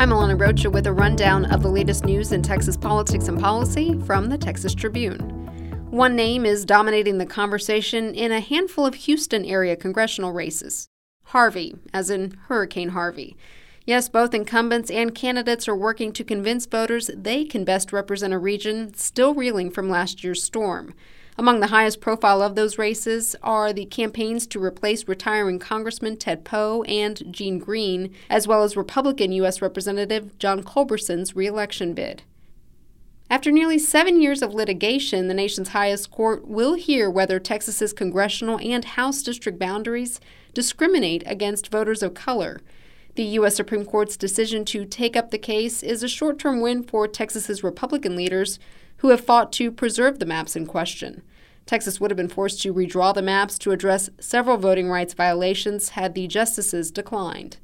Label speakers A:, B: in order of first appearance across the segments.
A: I'm Alana Rocha with a rundown of the latest news in Texas politics and policy from the Texas Tribune. One name is dominating the conversation in a handful of Houston area congressional races Harvey, as in Hurricane Harvey. Yes, both incumbents and candidates are working to convince voters they can best represent a region still reeling from last year's storm. Among the highest profile of those races are the campaigns to replace retiring Congressman Ted Poe and Gene Green, as well as Republican U.S. Representative John Culberson's reelection bid. After nearly seven years of litigation, the nation's highest court will hear whether Texas's congressional and House district boundaries discriminate against voters of color. The U.S. Supreme Court's decision to take up the case is a short term win for Texas's Republican leaders who have fought to preserve the maps in question. Texas would have been forced to redraw the maps to address several voting rights violations had the justices declined.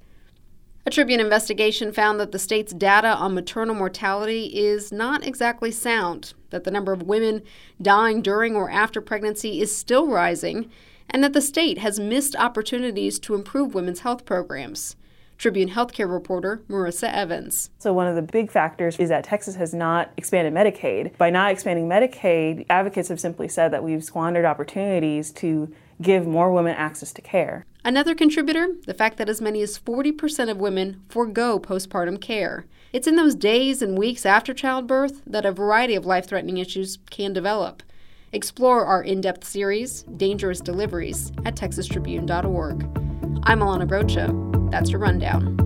A: A Tribune investigation found that the state's data on maternal mortality is not exactly sound, that the number of women dying during or after pregnancy is still rising, and that the state has missed opportunities to improve women's health programs. Tribune healthcare reporter Marissa Evans.
B: So, one of the big factors is that Texas has not expanded Medicaid. By not expanding Medicaid, advocates have simply said that we've squandered opportunities to give more women access to care.
A: Another contributor, the fact that as many as 40% of women forego postpartum care. It's in those days and weeks after childbirth that a variety of life threatening issues can develop. Explore our in depth series, Dangerous Deliveries, at texastribune.org. I'm Alana Rocha. That's your rundown.